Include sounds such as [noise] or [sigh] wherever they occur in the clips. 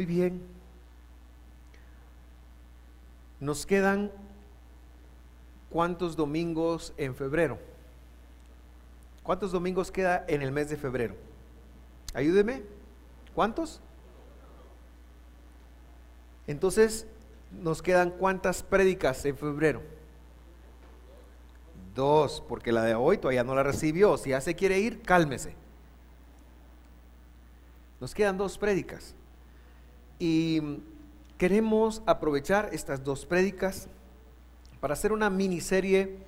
Muy bien. Nos quedan cuántos domingos en febrero. ¿Cuántos domingos queda en el mes de febrero? Ayúdeme. ¿Cuántos? Entonces, nos quedan cuántas prédicas en febrero? Dos, porque la de hoy todavía no la recibió. Si ya se quiere ir, cálmese. Nos quedan dos prédicas. Y queremos aprovechar estas dos prédicas para hacer una miniserie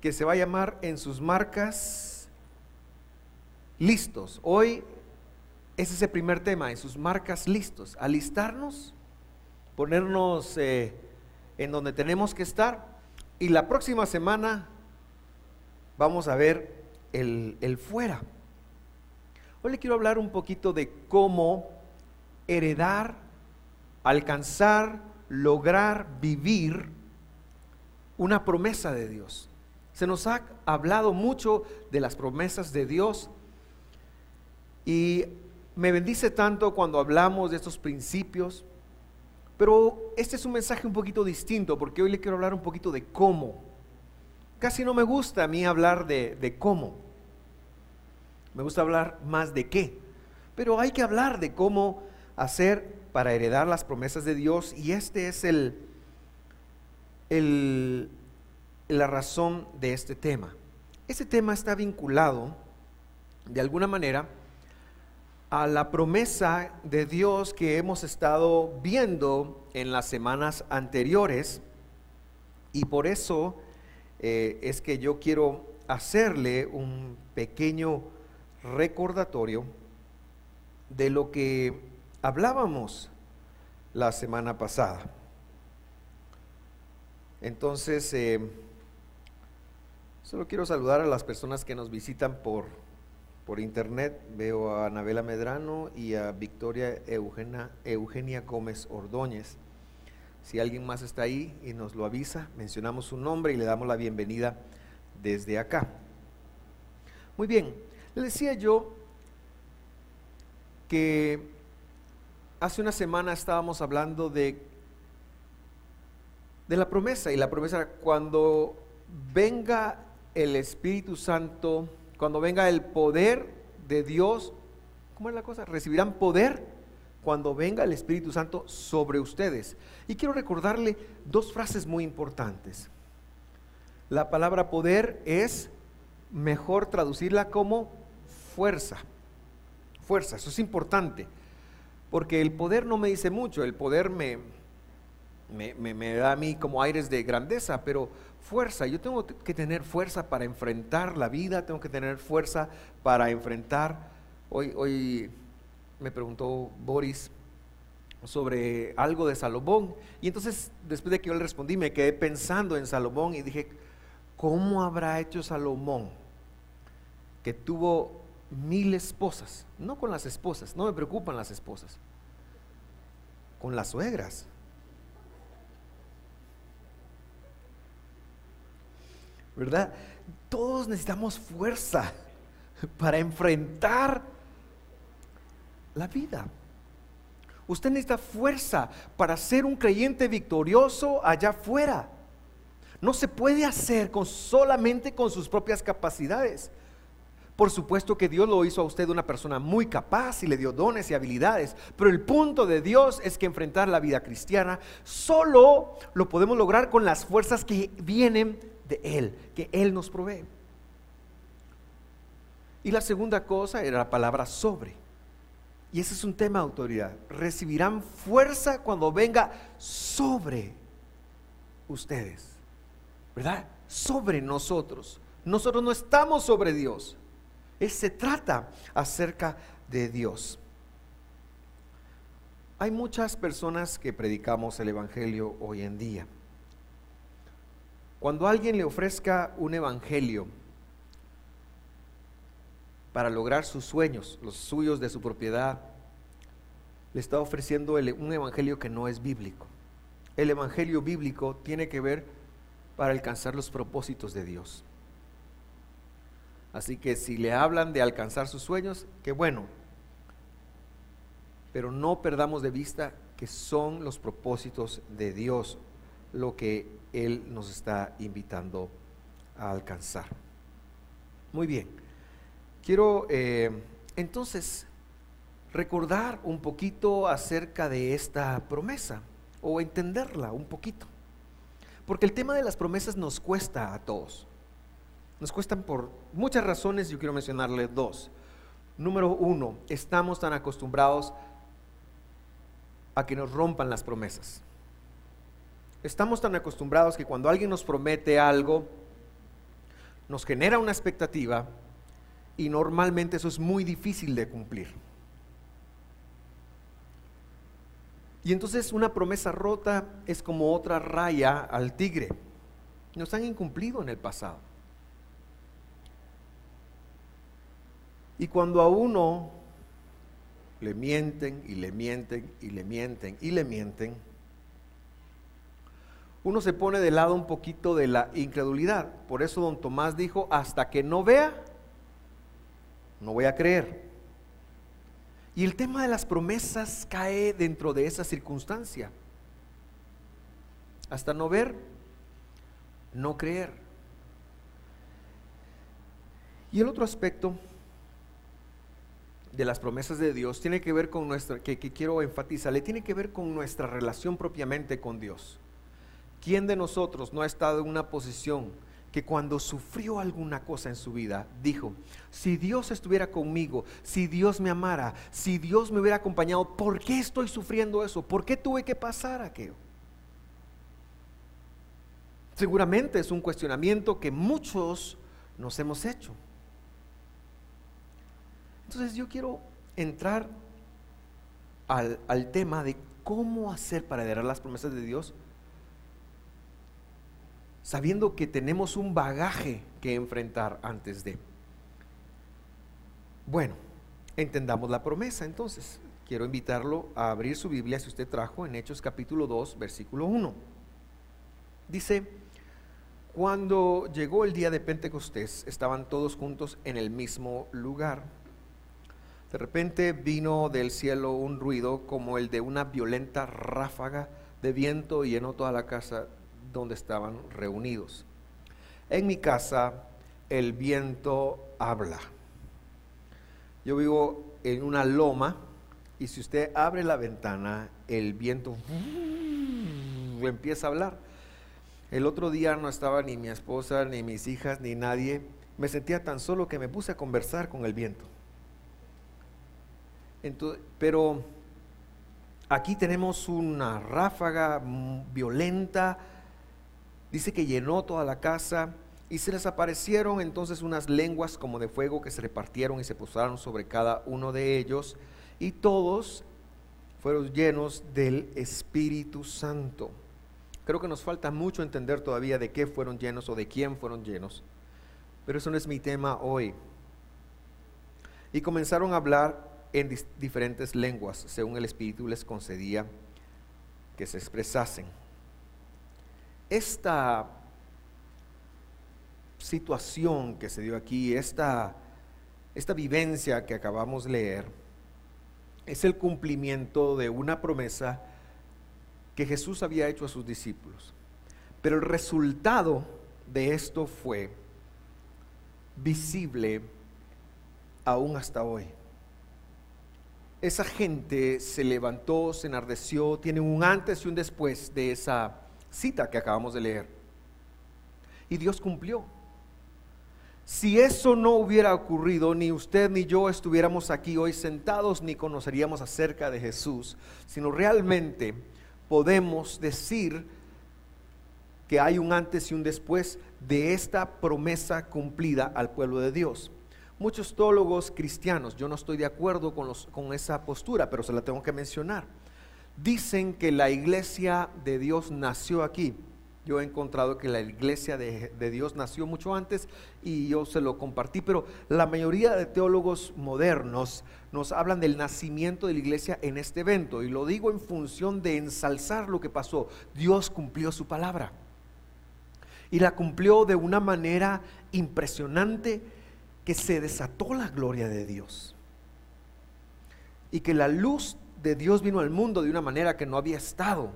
que se va a llamar En sus marcas listos. Hoy ese es el primer tema, en sus marcas listos. Alistarnos, ponernos eh, en donde tenemos que estar. Y la próxima semana vamos a ver el, el fuera. Hoy le quiero hablar un poquito de cómo heredar, alcanzar, lograr vivir una promesa de Dios. Se nos ha hablado mucho de las promesas de Dios y me bendice tanto cuando hablamos de estos principios, pero este es un mensaje un poquito distinto porque hoy le quiero hablar un poquito de cómo. Casi no me gusta a mí hablar de, de cómo. Me gusta hablar más de qué. Pero hay que hablar de cómo hacer para heredar las promesas de Dios y este es el, el, la razón de este tema. Este tema está vinculado de alguna manera a la promesa de Dios que hemos estado viendo en las semanas anteriores y por eso eh, es que yo quiero hacerle un pequeño recordatorio de lo que hablábamos la semana pasada. Entonces, eh, solo quiero saludar a las personas que nos visitan por, por internet. Veo a Anabela Medrano y a Victoria Eugenia, Eugenia Gómez Ordóñez. Si alguien más está ahí y nos lo avisa, mencionamos su nombre y le damos la bienvenida desde acá. Muy bien, le decía yo que hace una semana estábamos hablando de, de la promesa y la promesa cuando venga el Espíritu Santo, cuando venga el poder de Dios, ¿cómo es la cosa? Recibirán poder cuando venga el Espíritu Santo sobre ustedes. Y quiero recordarle dos frases muy importantes. La palabra poder es mejor traducirla como fuerza. Fuerza, eso es importante. Porque el poder no me dice mucho, el poder me, me, da a mí como aires de grandeza, pero fuerza, yo tengo que tener fuerza para enfrentar la vida, tengo que tener fuerza para enfrentar. Hoy, hoy me preguntó Boris sobre algo de Salomón, y entonces después de que yo le respondí, me quedé pensando en Salomón y dije, ¿cómo habrá hecho Salomón que tuvo mil esposas, no con las esposas, no me preocupan las esposas, con las suegras. ¿Verdad? Todos necesitamos fuerza para enfrentar la vida. Usted necesita fuerza para ser un creyente victorioso allá afuera. No se puede hacer con, solamente con sus propias capacidades. Por supuesto que Dios lo hizo a usted una persona muy capaz y le dio dones y habilidades, pero el punto de Dios es que enfrentar la vida cristiana solo lo podemos lograr con las fuerzas que vienen de Él, que Él nos provee. Y la segunda cosa era la palabra sobre. Y ese es un tema de autoridad. Recibirán fuerza cuando venga sobre ustedes. ¿Verdad? Sobre nosotros. Nosotros no estamos sobre Dios se trata acerca de Dios. Hay muchas personas que predicamos el Evangelio hoy en día. Cuando alguien le ofrezca un Evangelio para lograr sus sueños, los suyos de su propiedad, le está ofreciendo un Evangelio que no es bíblico. El Evangelio bíblico tiene que ver para alcanzar los propósitos de Dios. Así que si le hablan de alcanzar sus sueños, qué bueno. pero no perdamos de vista que son los propósitos de Dios lo que Él nos está invitando a alcanzar. Muy bien, quiero eh, entonces recordar un poquito acerca de esta promesa o entenderla un poquito. Porque el tema de las promesas nos cuesta a todos. Nos cuestan por muchas razones, yo quiero mencionarle dos. Número uno, estamos tan acostumbrados a que nos rompan las promesas. Estamos tan acostumbrados que cuando alguien nos promete algo, nos genera una expectativa y normalmente eso es muy difícil de cumplir. Y entonces una promesa rota es como otra raya al tigre. Nos han incumplido en el pasado. Y cuando a uno le mienten y le mienten y le mienten y le mienten, uno se pone de lado un poquito de la incredulidad. Por eso don Tomás dijo, hasta que no vea, no voy a creer. Y el tema de las promesas cae dentro de esa circunstancia. Hasta no ver, no creer. Y el otro aspecto de las promesas de Dios tiene que ver con nuestra, que, quiero enfatizar, le tiene que ver con nuestra relación propiamente con Dios. ¿Quién de nosotros no ha estado en una posición que cuando sufrió alguna cosa en su vida, dijo, si Dios estuviera conmigo, si Dios me amara, si Dios me hubiera acompañado, ¿por qué estoy sufriendo eso? ¿Por qué tuve que pasar aquello? Seguramente es un cuestionamiento que muchos nos hemos hecho. Entonces yo quiero entrar al, tema de cómo hacer para heredar las promesas de Dios, sabiendo que tenemos un bagaje que enfrentar antes de. Bueno, entendamos la promesa entonces. Quiero invitarlo a abrir su Biblia si usted trajo en Hechos capítulo 2, versículo 1. Dice, cuando llegó el día de Pentecostés, estaban todos juntos en el mismo lugar. De repente vino del cielo un ruido como el de una violenta ráfaga de viento y llenó toda la casa donde estaban reunidos. En mi casa el viento habla. Yo vivo en una loma y si usted abre la ventana, el viento [laughs] empieza a hablar. El otro día no estaba ni mi esposa, ni mis hijas, ni nadie. Me sentía tan solo que me puse a conversar con el viento pero aquí tenemos una ráfaga violenta, dice que llenó toda la casa y se les aparecieron entonces unas lenguas como de fuego que se repartieron y se posaron sobre cada uno de ellos y todos fueron llenos del Espíritu Santo. Creo que nos falta mucho entender todavía de qué fueron llenos o de quién fueron llenos, pero eso no es mi tema hoy. Y comenzaron a hablar en diferentes lenguas, según el Espíritu les concedía que se expresasen. Esta situación que se dio aquí, esta, esta vivencia que acabamos de leer, es el cumplimiento de una promesa que Jesús había hecho a sus discípulos. Pero el resultado de esto fue visible aún hasta hoy esa gente se levantó, se enardeció, tiene un antes y un después de esa cita que acabamos de leer. Y Dios cumplió. Si eso no hubiera ocurrido, ni usted ni yo estuviéramos aquí hoy sentados, ni conoceríamos acerca de Jesús, sino realmente podemos decir que hay un antes y un después de esta promesa cumplida al pueblo de Dios. Muchos teólogos cristianos, yo no estoy de acuerdo con, los, con esa postura, pero se la tengo que mencionar, dicen que la iglesia de Dios nació aquí. Yo he encontrado que la iglesia de, de, Dios nació mucho antes y yo se lo compartí, pero la mayoría de teólogos modernos nos hablan del nacimiento de la iglesia en este evento y lo digo en función de ensalzar lo que pasó. Dios cumplió su palabra y la cumplió de una manera impresionante que se desató la gloria de Dios y que la luz de Dios vino al mundo de una manera que no había estado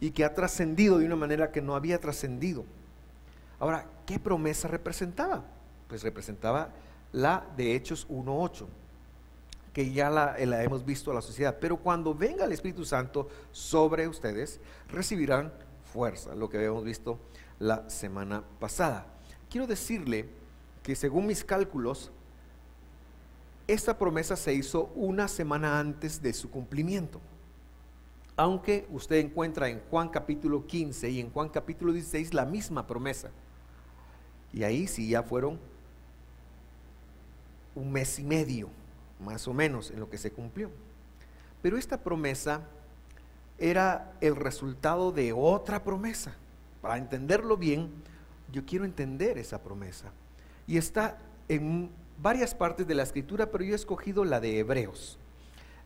y que ha trascendido de una manera que no había trascendido. Ahora, ¿qué promesa representaba? Pues representaba la de Hechos 1.8, que ya la, la, hemos visto a la sociedad. Pero cuando venga el Espíritu Santo sobre ustedes, recibirán fuerza, lo que habíamos visto la semana pasada. Quiero decirle que según mis cálculos, esta promesa se hizo una semana antes de su cumplimiento. Aunque usted encuentra en Juan capítulo 15 y en Juan capítulo 16 la misma promesa. Y ahí sí ya fueron un mes y medio, más o menos, en lo que se cumplió. Pero esta promesa era el resultado de otra promesa. Para entenderlo bien, yo quiero entender esa promesa. Y está en varias partes de la escritura, pero yo he escogido la de Hebreos.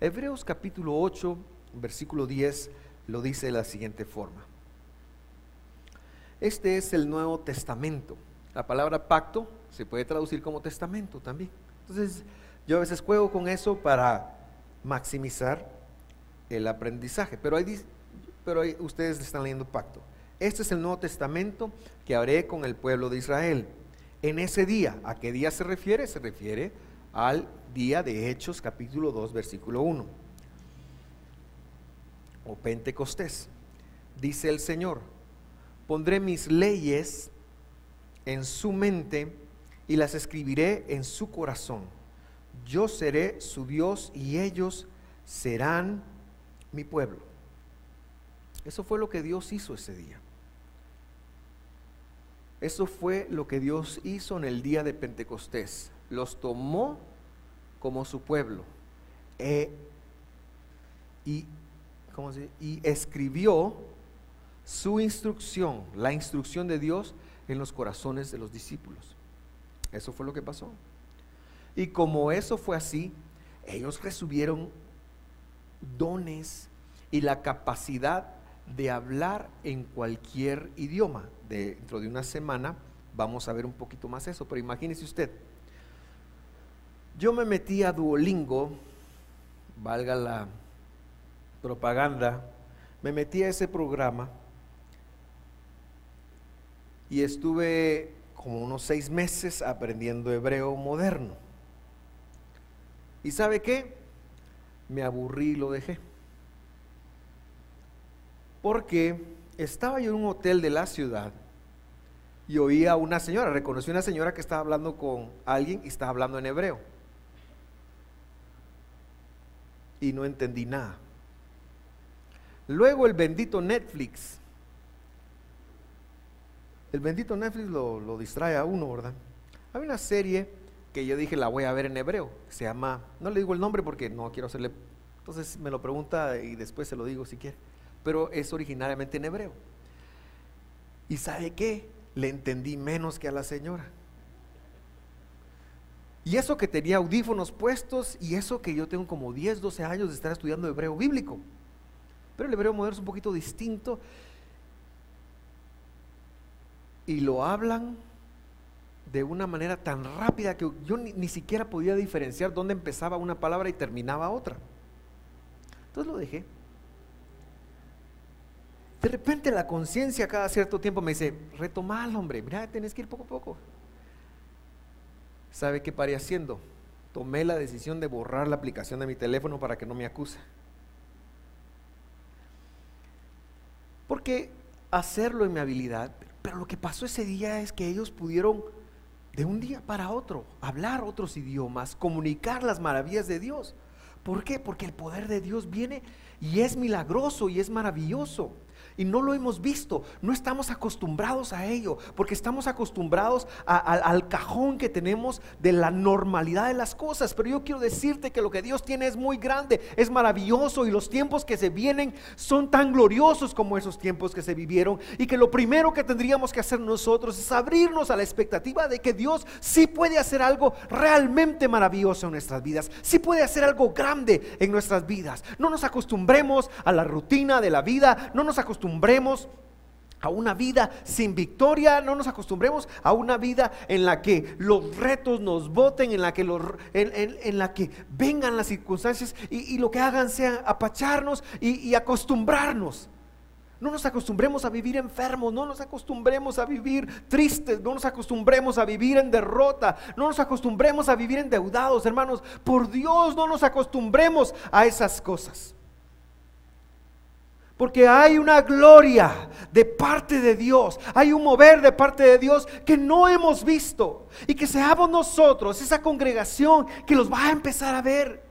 Hebreos capítulo 8, versículo 10, lo dice de la siguiente forma. Este es el Nuevo Testamento. La palabra pacto se puede traducir como testamento también. Entonces, yo a veces juego con eso para maximizar el aprendizaje, pero, ahí, pero ustedes están leyendo pacto. Este es el Nuevo Testamento que haré con el pueblo de Israel en ese día. ¿A qué día se refiere? Se refiere al día de Hechos capítulo 2 versículo 1. O Pentecostés. Dice el Señor, pondré mis leyes en su mente y las escribiré en su corazón. Yo seré su Dios y ellos serán mi pueblo. Eso fue lo que Dios hizo ese día. Eso fue lo que Dios hizo en el día de Pentecostés. Los tomó como su pueblo e, y, y escribió su instrucción, la instrucción de Dios en los corazones de los discípulos. Eso fue lo que pasó. Y como eso fue así, ellos recibieron dones y la capacidad de hablar en cualquier idioma. Dentro de una semana vamos a ver un poquito más eso, pero imagínese usted, yo me metí a Duolingo, valga la propaganda, me metí a ese programa y estuve como unos seis meses aprendiendo hebreo moderno. ¿Y sabe qué? Me aburrí y lo dejé porque estaba yo en un hotel de la ciudad y oía a una señora, reconocí a una señora que estaba hablando con alguien y estaba hablando en hebreo. Y no entendí nada. Luego el bendito Netflix. El bendito Netflix lo, lo distrae a uno, ¿verdad? Hay una serie que yo dije la voy a ver en hebreo. Se llama, no le digo el nombre porque no quiero hacerle. Entonces me lo pregunta y después se lo digo si quiere pero es originariamente en hebreo. ¿Y sabe qué? Le entendí menos que a la señora. Y eso que tenía audífonos puestos y eso que yo tengo como 10, 12 años de estar estudiando hebreo bíblico. Pero el hebreo moderno es un poquito distinto. Y lo hablan de una manera tan rápida que yo ni, ni siquiera podía diferenciar dónde empezaba una palabra y terminaba otra. Entonces lo dejé. De repente la conciencia cada cierto tiempo me dice, retomar hombre, mira, tenés que ir poco a poco. ¿Sabe qué paré haciendo? Tomé la decisión de borrar la aplicación de mi teléfono para que no me acuse. Porque hacerlo en mi habilidad, pero lo que pasó ese día es que ellos pudieron de un día para otro hablar otros idiomas, comunicar las maravillas de Dios. ¿Por qué? Porque el poder de Dios viene y es milagroso y es maravilloso y no lo hemos visto. No estamos acostumbrados a ello, porque estamos acostumbrados al cajón que tenemos de la normalidad de las cosas. Pero yo quiero decirte que lo que Dios tiene es muy grande, es maravilloso y los tiempos que se vienen son tan gloriosos como esos tiempos que se vivieron. Y que lo primero que tendríamos que hacer nosotros es abrirnos a la expectativa de que Dios sí puede hacer algo realmente maravilloso en nuestras vidas, sí puede hacer algo grande en nuestras vidas. No nos acostumbremos a la rutina de la vida, no nos acostumbremos a una vida sin victoria, no nos acostumbremos a una vida en la que los retos nos voten, en la que, los, en, la que vengan las circunstancias y, lo que hagan sea apacharnos y acostumbrarnos. No nos acostumbremos a vivir enfermos, no nos acostumbremos a vivir tristes, no nos acostumbremos a vivir en derrota, no nos acostumbremos a vivir endeudados, hermanos. Por Dios, no nos acostumbremos a esas cosas. Porque hay una gloria de parte de Dios, hay un mover de parte de Dios que no hemos visto y que seamos nosotros, esa congregación que los va a empezar a ver.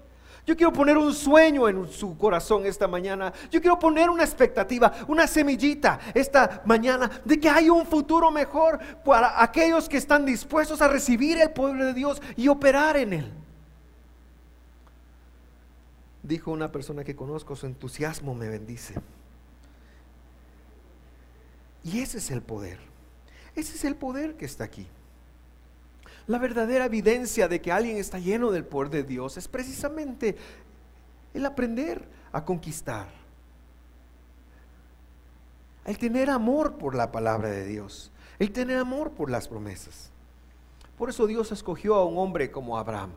Yo quiero poner un sueño en su corazón esta mañana. Yo quiero poner una expectativa, una semillita esta mañana de que hay un futuro mejor para aquellos que están dispuestos a recibir el poder de Dios y operar en él. Dijo una persona que conozco, su entusiasmo me bendice. Y ese es el poder. Ese es el poder que está aquí. La verdadera evidencia de que alguien está lleno del poder de Dios es precisamente el aprender a conquistar. El tener amor por la palabra de Dios. El tener amor por las promesas. Por eso Dios escogió a un hombre como Abraham,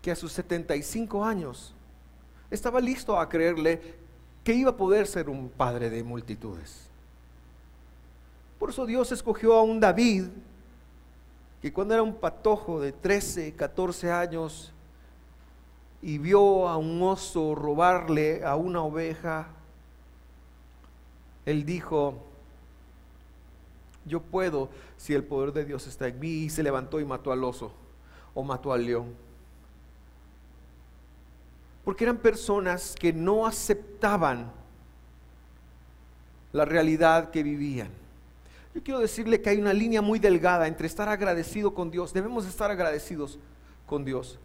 que a sus 75 años estaba listo a creerle que iba a poder ser un padre de multitudes. Por eso Dios escogió a un David que cuando era un patojo de 13, 14 años y vio a un oso robarle a una oveja, él dijo, yo puedo si el poder de Dios está en mí y se levantó y mató al oso o mató al león. Porque eran personas que no aceptaban la realidad que vivían. Yo quiero decirle que hay una línea muy delgada entre estar agradecido con Dios. Debemos estar agradecidos con Dios.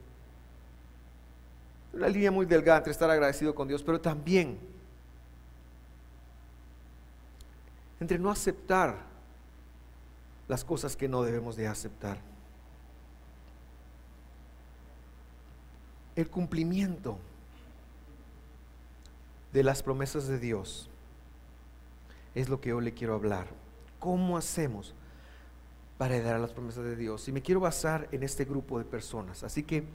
Una línea muy delgada entre estar agradecido con Dios, pero también entre no aceptar las cosas que no debemos de aceptar. El cumplimiento de las promesas de Dios es lo que yo le quiero hablar. ¿Cómo hacemos para heredar las promesas de Dios? Y me quiero basar en este grupo de personas. Así que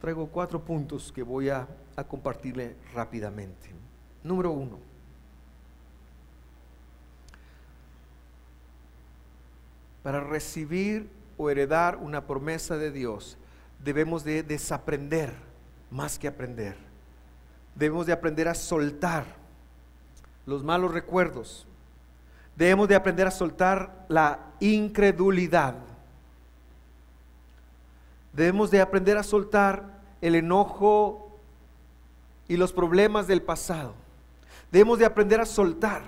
traigo cuatro puntos que voy a, a compartirle rápidamente. Número uno. Para recibir o heredar una promesa de Dios, debemos de desaprender más que aprender. Debemos de aprender a soltar los malos recuerdos, Debemos de aprender a soltar la incredulidad. Debemos de aprender a soltar el enojo y los problemas del pasado. Debemos de aprender a soltar.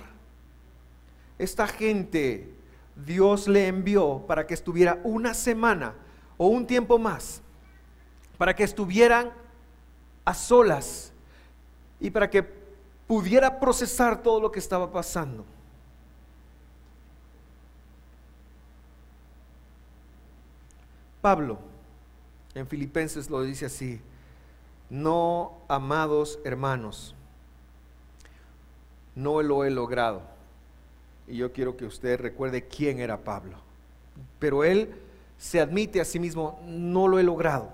Esta gente Dios le envió para que estuviera una semana o un tiempo más, para que estuvieran a solas y para que pudiera procesar todo lo que estaba pasando. Pablo en Filipenses lo dice así, no amados hermanos, no lo he logrado. Y yo quiero que usted recuerde quién era Pablo. Pero él se admite a sí mismo, no lo he logrado.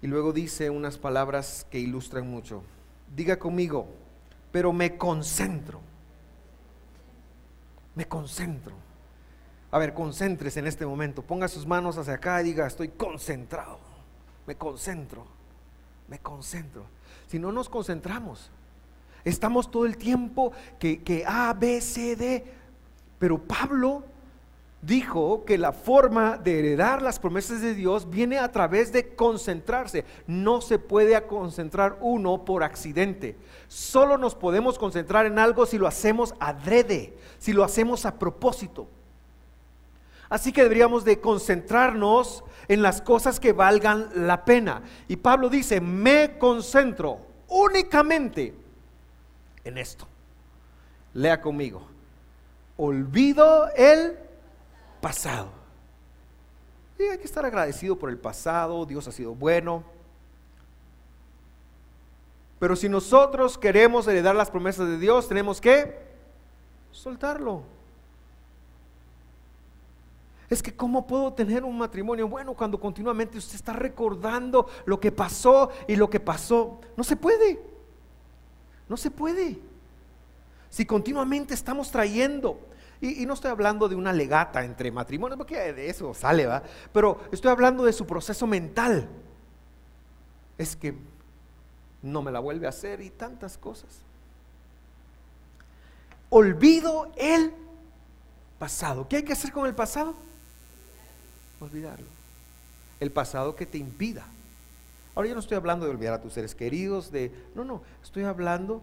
Y luego dice unas palabras que ilustran mucho. Diga conmigo, pero me concentro. Me concentro. A ver, concéntrese en este momento. Ponga sus manos hacia acá y diga, estoy concentrado. Me concentro. Me concentro. Si no nos concentramos, estamos todo el tiempo que, que A, B, C, D. Pero Pablo dijo que la forma de heredar las promesas de Dios viene a través de concentrarse. No se puede concentrar uno por accidente. Solo nos podemos concentrar en algo si lo hacemos adrede, si lo hacemos a propósito. Así que deberíamos de concentrarnos en las cosas que valgan la pena. Y Pablo dice, me concentro únicamente en esto. Lea conmigo. Olvido el pasado. Y hay que estar agradecido por el pasado. Dios ha sido bueno. Pero si nosotros queremos heredar las promesas de Dios, tenemos que soltarlo. Es que ¿cómo puedo tener un matrimonio bueno cuando continuamente usted está recordando lo que pasó y lo que pasó? No se puede. No se puede. Si continuamente estamos trayendo, y, no estoy hablando de una legata entre matrimonios, porque de eso sale, ¿va? Pero estoy hablando de su proceso mental. Es que no me la vuelve a hacer y tantas cosas. Olvido el pasado. ¿Qué hay que hacer con el pasado? Olvidarlo. El pasado que te impida. Ahora yo no estoy hablando de olvidar a tus seres queridos, de... No, no, estoy hablando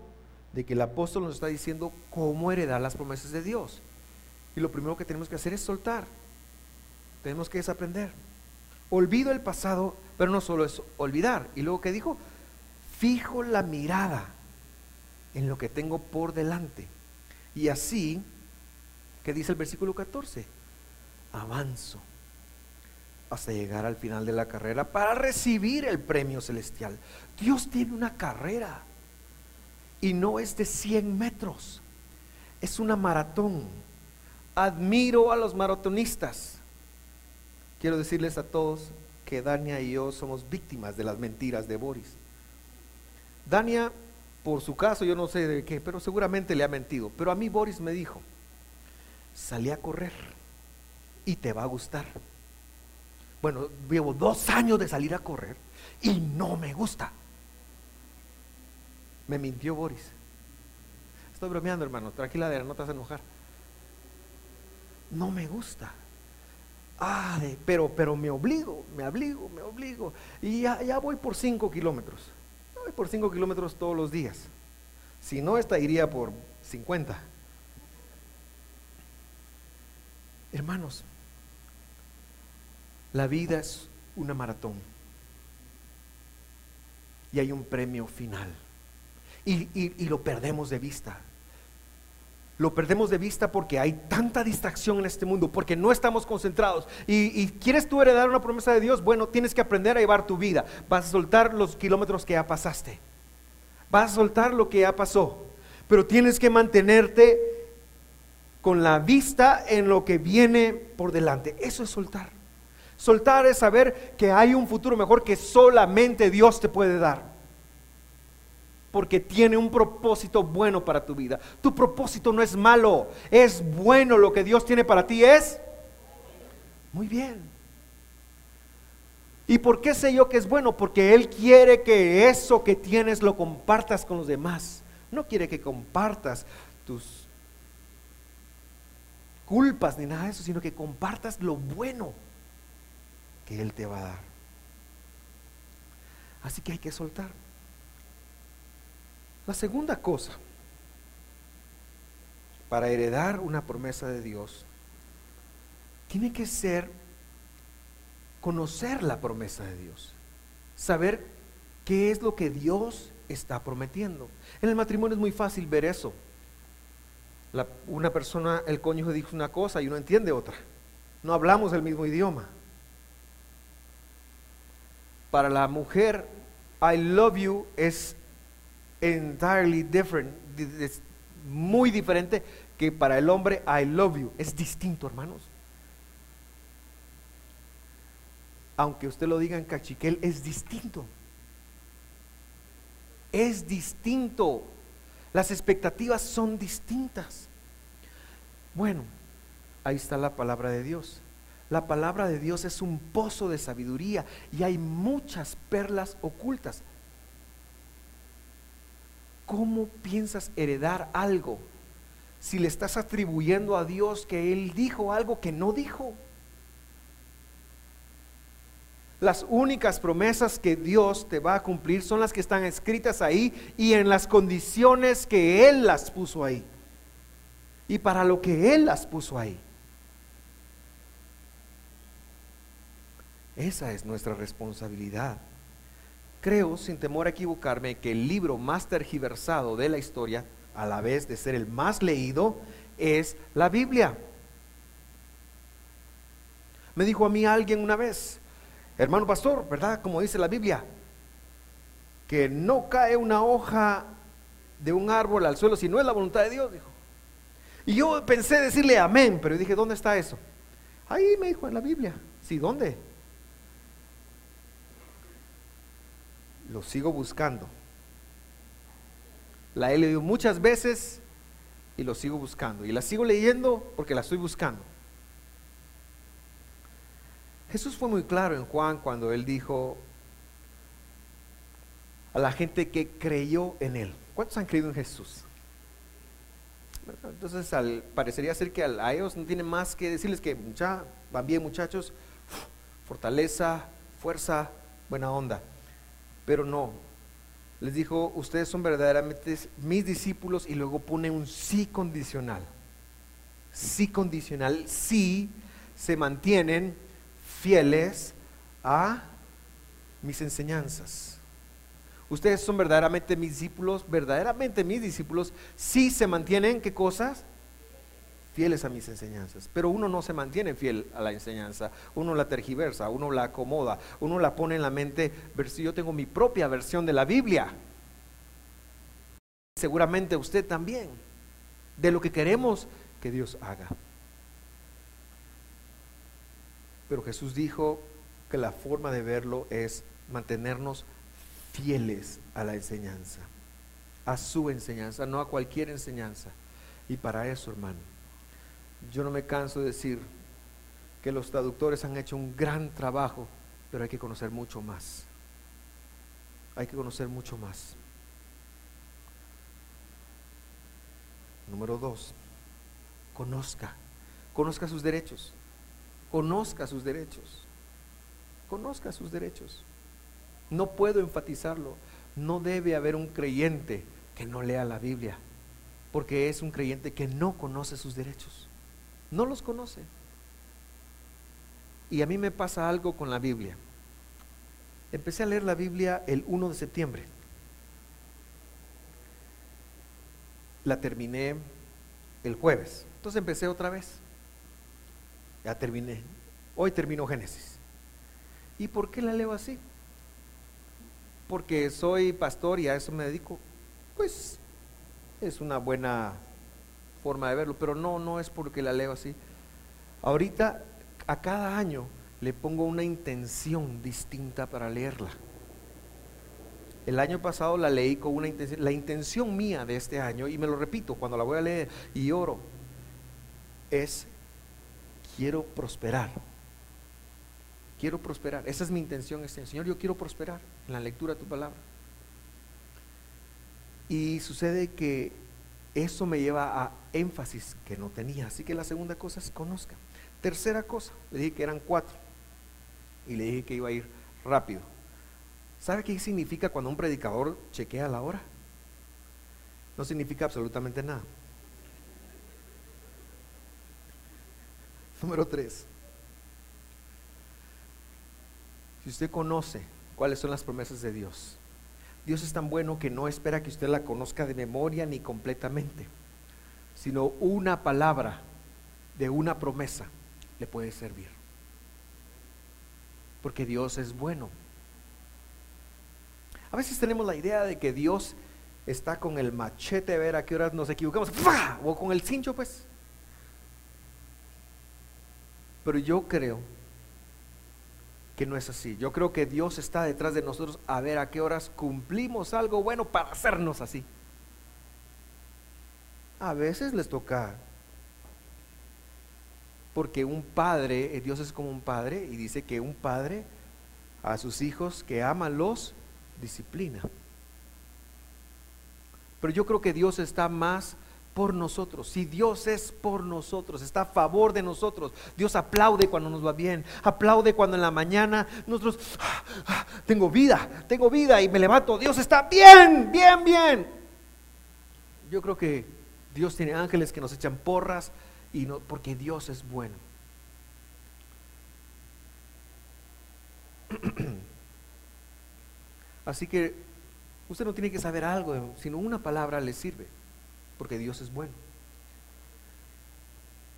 de que el apóstol nos está diciendo cómo heredar las promesas de Dios. Y lo primero que tenemos que hacer es soltar. Tenemos que desaprender. Olvido el pasado, pero no solo es olvidar. Y luego que dijo, fijo la mirada en lo que tengo por delante. Y así, ¿qué dice el versículo 14? Avanzo hasta llegar al final de la carrera para recibir el premio celestial. Dios tiene una carrera y no es de 100 metros, es una maratón. Admiro a los maratonistas. Quiero decirles a todos que Dania y yo somos víctimas de las mentiras de Boris. Dania, por su caso, yo no sé de qué, pero seguramente le ha mentido. Pero a mí Boris me dijo, salí a correr y te va a gustar. Bueno, llevo dos años de salir a correr y no me gusta. Me mintió Boris. Estoy bromeando, hermano. Tranquila, no te vas a enojar. No me gusta. Ah, pero, pero me obligo, me obligo, me obligo. Y ya, ya voy por cinco kilómetros. Voy por cinco kilómetros todos los días. Si no, esta iría por 50. Hermanos, la vida es una maratón. Y hay un premio final y, lo perdemos de vista. Lo perdemos de vista porque hay tanta distracción en este mundo, porque no estamos concentrados. Y, quieres tú heredar una promesa de Dios, bueno, tienes que aprender a llevar tu vida. Vas a soltar los kilómetros que ya pasaste. Vas a soltar lo que ya pasó. Pero tienes que mantenerte con la vista en lo que viene por delante. Eso es soltar. Soltar es saber que hay un futuro mejor que solamente Dios te puede dar porque tiene un propósito bueno para tu vida. Tu propósito no es malo, es bueno. Lo que Dios tiene para ti es muy bien. ¿Y por qué sé yo que es bueno? Porque Él quiere que eso que tienes lo compartas con los demás. No quiere que compartas tus culpas ni nada de eso, sino que compartas lo bueno Él te va a dar. Así que hay que soltar. La segunda cosa para heredar una promesa de Dios tiene que ser conocer la promesa de Dios, saber qué es lo que Dios está prometiendo. En el matrimonio es muy fácil ver eso. una persona, el cónyuge dijo una cosa y uno entiende otra. No hablamos el mismo idioma. Para la mujer, I love you es entirely different, es muy diferente que para el hombre I love you. Es distinto, hermanos. Aunque usted lo diga en cachiquel, es distinto. Es distinto. Las expectativas son distintas. Bueno, ahí está la palabra de Dios. La palabra de Dios es un pozo de sabiduría y hay muchas perlas ocultas. ¿Cómo piensas heredar algo si le estás atribuyendo a Dios que Él dijo algo que no dijo? Las únicas promesas que Dios te va a cumplir son las que están escritas ahí y en las condiciones que Él las puso ahí. Y para lo que Él las puso ahí. Esa es nuestra responsabilidad. Creo, sin temor a equivocarme, que el libro más tergiversado de la historia, a la vez de ser el más leído, es la Biblia. Me dijo a mí alguien una vez, hermano pastor, ¿verdad? Como dice la Biblia, que no cae una hoja de un árbol al suelo si no es la voluntad de Dios, dijo. Y yo pensé decirle amén, pero dije, ¿dónde está eso? Ahí me dijo en la Biblia. Sí, ¿dónde? Lo sigo buscando. La he leído muchas veces y lo sigo buscando. Y la sigo leyendo porque la estoy buscando. Jesús fue muy claro en Juan cuando él dijo a la gente que creyó en él. ¿Cuántos han creído en Jesús? Entonces al, parecería ser que a, ellos no tienen más que decirles que ya van bien muchachos, fortaleza, fuerza, buena onda. Pero no, les dijo, ustedes son verdaderamente mis discípulos y luego pone un sí condicional. Sí condicional, sí se mantienen fieles a mis enseñanzas. Ustedes son verdaderamente mis discípulos, verdaderamente mis discípulos, si se mantienen, ¿qué cosas? Fieles a mis enseñanzas. Pero uno no se mantiene fiel a la enseñanza, uno la tergiversa, uno la acomoda, uno la pone en la mente, yo tengo mi propia versión de la Biblia. Seguramente usted también, de lo que queremos que Dios haga. Pero Jesús dijo que la forma de verlo es mantenernos fieles a la enseñanza, a su enseñanza, no a cualquier enseñanza. Y para eso, hermano, yo no me canso de decir que los traductores han hecho un gran trabajo, pero hay que conocer mucho más. Hay que conocer mucho más. Número dos, conozca, conozca sus derechos conozca sus derechos. Conozca sus derechos. No puedo enfatizarlo. No debe haber un creyente que no lea la Biblia, porque es un creyente que no conoce sus derechos. No los conoce. Y a mí me pasa algo con la Biblia. Empecé a leer la Biblia el 1 de septiembre. La terminé el jueves. Entonces empecé otra vez. Ya terminé. Hoy termino Génesis. ¿Y por qué la leo así? Porque soy pastor y a eso me dedico. Pues es una buena forma de verlo, pero no, no es porque la leo así. Ahorita, a cada año, le pongo una intención distinta para leerla. El año pasado la leí con una intención, la intención mía de este año, y me lo repito cuando la voy a leer y oro, es quiero prosperar. Quiero prosperar. Esa es mi intención este Señor, yo quiero prosperar en la lectura de tu palabra. Y sucede que eso me lleva a énfasis que no tenía. Así que la segunda cosa es conozca. Tercera cosa, le dije que eran cuatro. Y le dije que iba a ir rápido. ¿Sabe qué significa cuando un predicador chequea la hora? No significa absolutamente nada. Número tres. Si usted conoce cuáles son las promesas de Dios, Dios es tan bueno que no espera que usted la conozca de memoria ni completamente, sino una palabra de una promesa le puede servir. Porque Dios es bueno. A veces tenemos la idea de que Dios está con el machete a ver a qué horas nos equivocamos, o con el cincho, pues. Pero yo creo que no es así. Yo creo que Dios está detrás de nosotros a ver a qué horas cumplimos algo bueno para hacernos así. A veces les toca, porque un padre, eh, Dios es como un padre y dice que un padre a sus hijos que ama los disciplina. Pero yo creo que Dios está más por nosotros. Si Dios es por nosotros, está a favor de nosotros. Dios aplaude cuando nos va bien, aplaude cuando en la mañana nosotros ah, ah, tengo vida, tengo vida y me levanto. Dios está bien, bien, bien. Yo creo que Dios tiene ángeles que nos echan porras y no porque Dios es bueno. [clears throat] Así que usted no tiene que saber algo, sino una palabra le sirve porque Dios es bueno.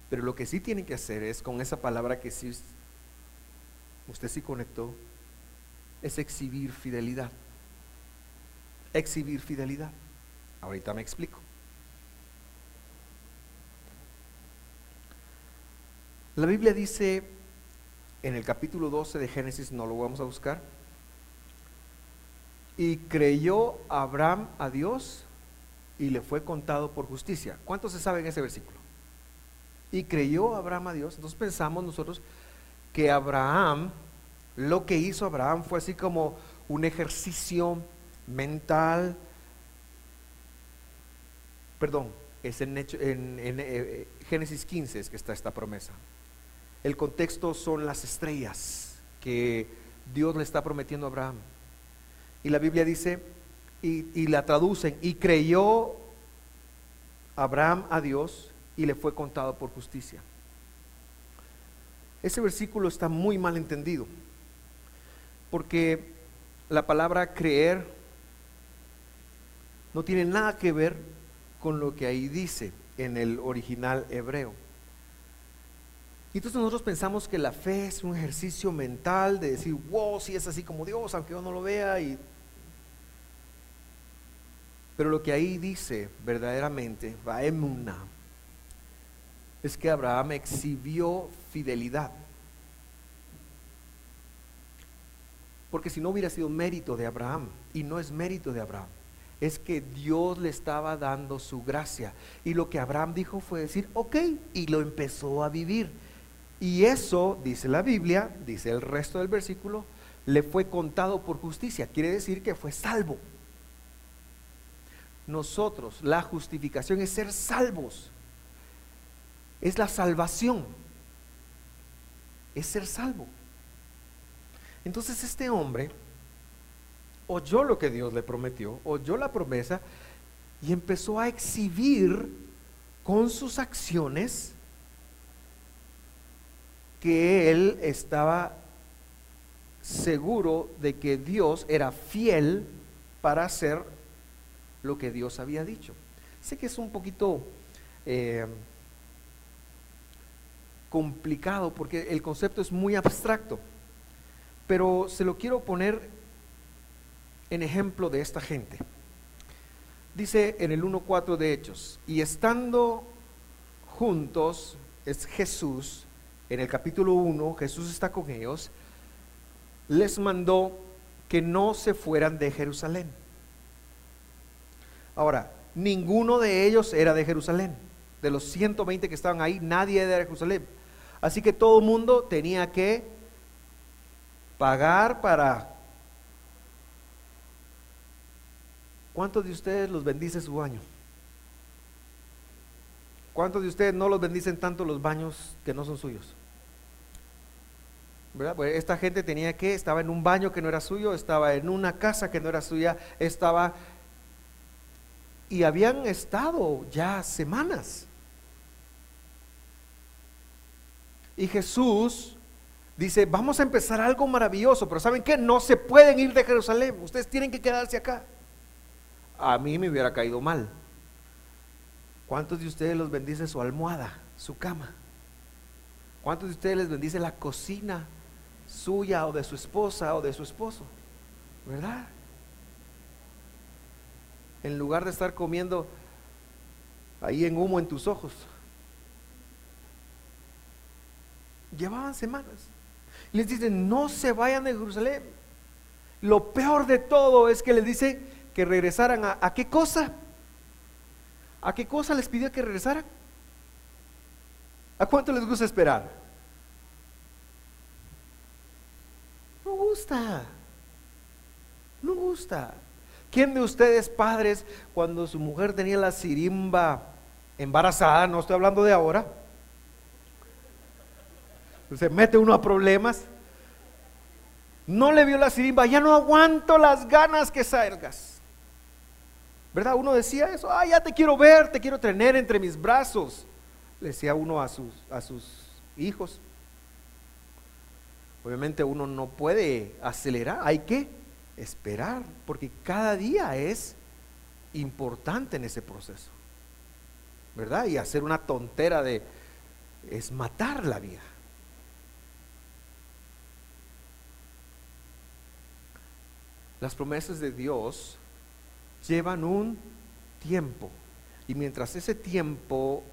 Pero lo que sí tiene que hacer es con esa palabra que usted sí conectó, es exhibir fidelidad. exhibir fidelidad. Ahorita me explico. La Biblia dice en el capítulo 12 de Génesis, no lo vamos a buscar, y creyó Abraham a Dios y le fue contado por justicia. ¿Cuánto se sabe en ese versículo? Y creyó Abraham a Dios. Entonces pensamos nosotros que Abraham, lo que hizo Abraham fue así como un ejercicio mental, perdón, es en, eh, Génesis 15 es que está esta promesa. El contexto son las estrellas que Dios le está prometiendo a Abraham. Y la Biblia dice, y, la traducen, y creyó Abraham a Dios y le fue contado por justicia. Ese versículo está muy mal entendido, porque la palabra creer no tiene nada que ver con lo que ahí dice en el original hebreo. Y entonces nosotros pensamos que la fe es un ejercicio mental de decir, wow, si es así como Dios, aunque yo no lo vea. Y... Pero lo que ahí dice verdaderamente, Vaemuna, es que Abraham exhibió fidelidad. Porque si no hubiera sido mérito de Abraham, y no es mérito de Abraham, es que Dios le estaba dando su gracia. Y lo que Abraham dijo fue decir, ok, y lo empezó a vivir. Y eso, dice la Biblia, dice el resto del versículo, le fue contado por justicia. Quiere decir que fue salvo. Nosotros, la justificación es ser salvos. Es la salvación. Es ser salvo. Entonces este hombre oyó lo que Dios le prometió, oyó la promesa y empezó a exhibir con sus acciones que él estaba seguro de que Dios era fiel para hacer lo que Dios había dicho. Sé que es un poquito eh, complicado porque el concepto es muy abstracto, pero se lo quiero poner en ejemplo de esta gente. Dice en el 1.4 de Hechos, y estando juntos, es Jesús, en el capítulo 1, Jesús está con ellos, les mandó que no se fueran de Jerusalén. Ahora, ninguno de ellos era de Jerusalén. De los 120 que estaban ahí, nadie era de Jerusalén. Así que todo el mundo tenía que pagar para... ¿Cuántos de ustedes los bendice su baño? ¿Cuántos de ustedes no los bendicen tanto los baños que no son suyos? Pues esta gente tenía que, estaba en un baño que no era suyo, estaba en una casa que no era suya, estaba... Y habían estado ya semanas. Y Jesús dice, vamos a empezar algo maravilloso, pero ¿saben qué? No se pueden ir de Jerusalén, ustedes tienen que quedarse acá. A mí me hubiera caído mal. ¿Cuántos de ustedes los bendice su almohada, su cama? ¿Cuántos de ustedes les bendice la cocina suya o de su esposa o de su esposo? ¿Verdad? En lugar de estar comiendo ahí en humo en tus ojos. Llevaban semanas. Les dicen, no se vayan de Jerusalén. Lo peor de todo es que les dice que regresaran a, a qué cosa. ¿A qué cosa les pidió que regresaran? ¿A cuánto les gusta esperar? No gusta. No gusta. ¿Quién de ustedes, padres, cuando su mujer tenía la sirimba embarazada, no estoy hablando de ahora, se mete uno a problemas. No le vio la sirimba, ya no aguanto las ganas que salgas. ¿Verdad? Uno decía eso, ah, ya te quiero ver, te quiero tener entre mis brazos. Le decía uno a sus, a sus hijos. Obviamente uno no puede acelerar, hay que esperar, porque cada día es importante en ese proceso. ¿Verdad? Y hacer una tontera de es matar la vida. Las promesas de Dios llevan un tiempo. Y mientras ese tiempo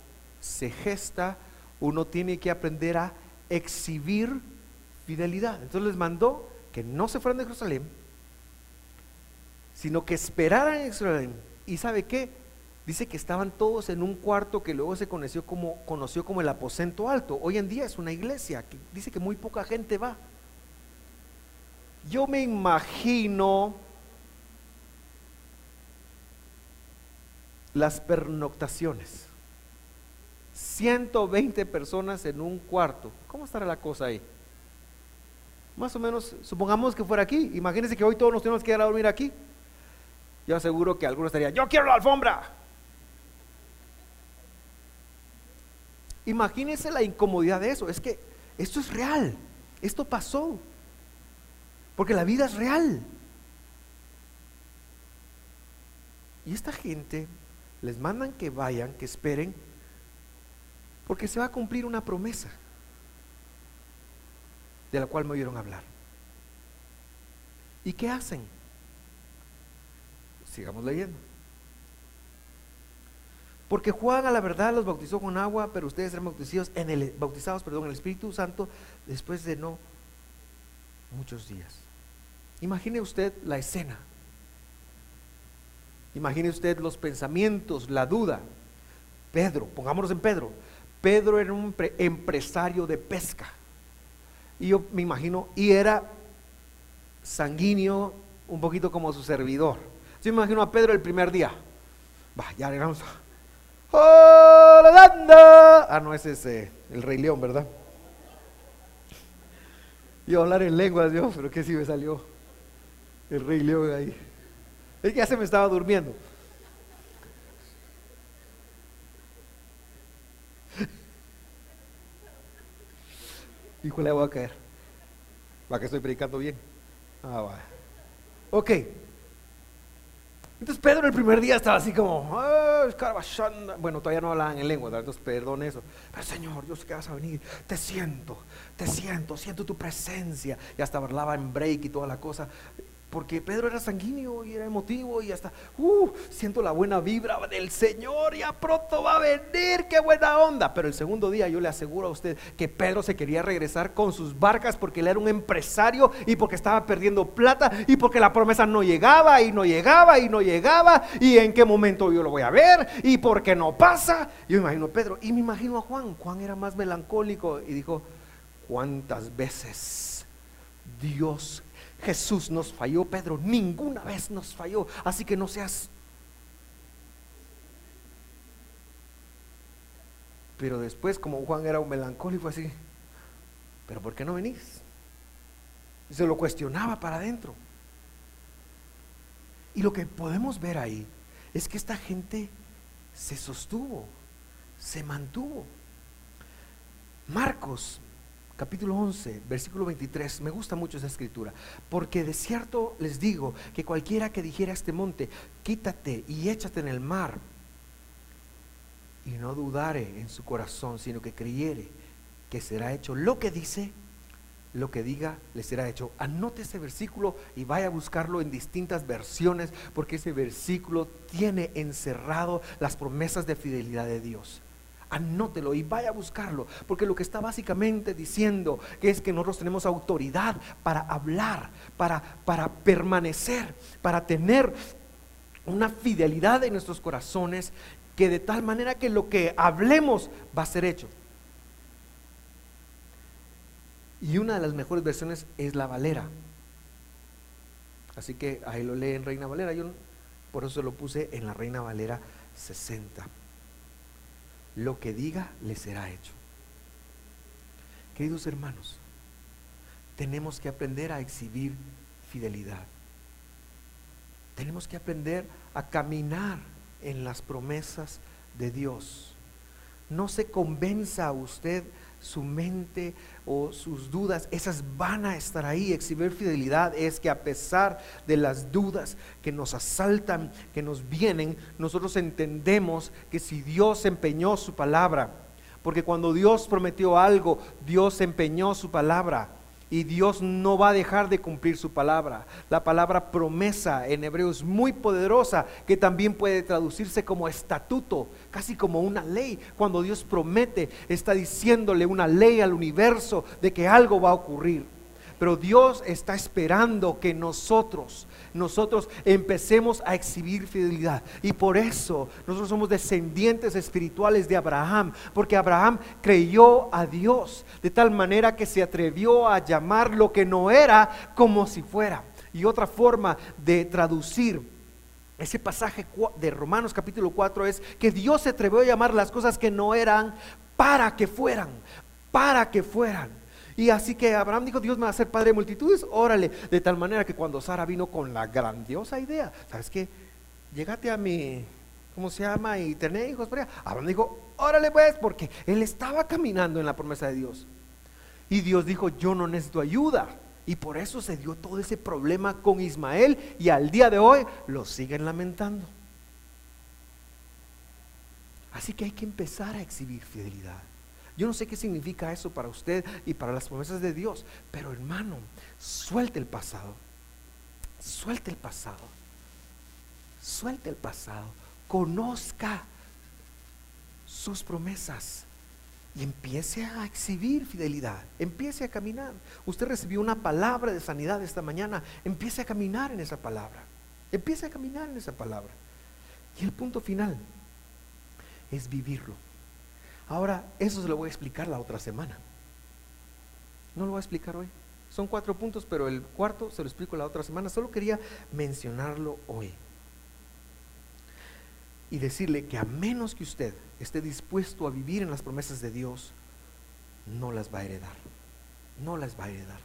se gesta, uno tiene que aprender a exhibir fidelidad. Entonces les mandó que no se fueran de Jerusalén, sino que esperaran en Jerusalén. ¿Y sabe qué? Dice que estaban todos en un cuarto que luego se conoció como, conoció como el aposento alto. Hoy en día es una iglesia que dice que muy poca gente va. Yo me imagino las pernoctaciones. 120 personas en un cuarto. ¿Cómo estará la cosa ahí? Más o menos, supongamos que fuera aquí. Imagínense que hoy todos nos tenemos que ir a dormir aquí. Yo aseguro que algunos estarían, yo quiero la alfombra. Imagínense la incomodidad de eso. Es que esto es real. Esto pasó. Porque la vida es real. Y esta gente les mandan que vayan, que esperen, porque se va a cumplir una promesa de la cual me oyeron hablar. ¿Y qué hacen? Sigamos leyendo. Porque Juan a la verdad los bautizó con agua, pero ustedes serán bautizados en el, bautizados en el Espíritu Santo después de no muchos días. Imagine usted la escena. Imagine usted los pensamientos, la duda. Pedro, pongámonos en Pedro. Pedro era un empresario de pesca. Y yo me imagino, y era sanguíneo, un poquito como su servidor. Yo me imagino a Pedro el primer día. Va, ya llegamos. Ah, no, ese es eh, el Rey León, ¿verdad? Iba a hablar en lenguas, Dios, pero que si me salió el Rey León ahí. Es que ya se me estaba durmiendo. [laughs] Hijo, le voy a caer. Va que estoy predicando bien. Ah, va. Ok. Entonces Pedro el primer día estaba así como, ah, bueno, todavía no hablaban en lengua, entonces perdón eso. Pero Señor, yo sé que vas a venir, te siento, te siento, siento tu presencia. Y hasta hablaba en break y toda la cosa porque Pedro era sanguíneo y era emotivo y hasta, uh, siento la buena vibra del Señor, ya pronto va a venir, qué buena onda. Pero el segundo día yo le aseguro a usted que Pedro se quería regresar con sus barcas porque él era un empresario y porque estaba perdiendo plata y porque la promesa no llegaba y no llegaba y no llegaba y en qué momento yo lo voy a ver y por qué no pasa. Yo me imagino a Pedro y me imagino a Juan. Juan era más melancólico y dijo, ¿cuántas veces Dios Jesús nos falló, Pedro, ninguna vez nos falló. Así que no seas... Pero después, como Juan era un melancólico así, pero ¿por qué no venís? Y se lo cuestionaba para adentro. Y lo que podemos ver ahí es que esta gente se sostuvo, se mantuvo. Marcos capítulo 11, versículo 23. Me gusta mucho esa escritura. Porque de cierto les digo que cualquiera que dijera a este monte, quítate y échate en el mar, y no dudare en su corazón, sino que creyere que será hecho lo que dice, lo que diga le será hecho. Anote ese versículo y vaya a buscarlo en distintas versiones, porque ese versículo tiene encerrado las promesas de fidelidad de Dios anótelo y vaya a buscarlo, porque lo que está básicamente diciendo es que nosotros tenemos autoridad para hablar, para, para permanecer, para tener una fidelidad en nuestros corazones, que de tal manera que lo que hablemos va a ser hecho. Y una de las mejores versiones es la Valera. Así que ahí lo lee en Reina Valera. Yo por eso lo puse en la Reina Valera 60 lo que diga le será hecho. Queridos hermanos, tenemos que aprender a exhibir fidelidad. Tenemos que aprender a caminar en las promesas de Dios. No se convenza usted su mente o sus dudas, esas van a estar ahí. Exhibir fidelidad es que a pesar de las dudas que nos asaltan, que nos vienen, nosotros entendemos que si Dios empeñó su palabra, porque cuando Dios prometió algo, Dios empeñó su palabra. Y Dios no va a dejar de cumplir su palabra. La palabra promesa en hebreo es muy poderosa, que también puede traducirse como estatuto, casi como una ley. Cuando Dios promete, está diciéndole una ley al universo de que algo va a ocurrir. Pero Dios está esperando que nosotros, nosotros empecemos a exhibir fidelidad. Y por eso nosotros somos descendientes espirituales de Abraham, porque Abraham creyó a Dios de tal manera que se atrevió a llamar lo que no era como si fuera. Y otra forma de traducir ese pasaje de Romanos capítulo 4 es que Dios se atrevió a llamar las cosas que no eran para que fueran, para que fueran. Y así que Abraham dijo, Dios me va a hacer padre de multitudes, órale. De tal manera que cuando Sara vino con la grandiosa idea, ¿sabes qué? Llegate a mi, ¿cómo se llama? Y tener hijos. Abraham dijo, órale pues, porque él estaba caminando en la promesa de Dios. Y Dios dijo, yo no necesito ayuda. Y por eso se dio todo ese problema con Ismael y al día de hoy lo siguen lamentando. Así que hay que empezar a exhibir fidelidad. Yo no sé qué significa eso para usted y para las promesas de Dios, pero hermano, suelte el pasado. Suelte el pasado. Suelte el pasado. Conozca sus promesas y empiece a exhibir fidelidad, empiece a caminar. Usted recibió una palabra de sanidad esta mañana, empiece a caminar en esa palabra, empiece a caminar en esa palabra. Y el punto final es vivirlo. Ahora, eso se lo voy a explicar la otra semana. No lo voy a explicar hoy. Son cuatro puntos, pero el cuarto se lo explico la otra semana. Solo quería mencionarlo hoy. Y decirle que a menos que usted esté dispuesto a vivir en las promesas de Dios, no las va a heredar. No las va a heredar.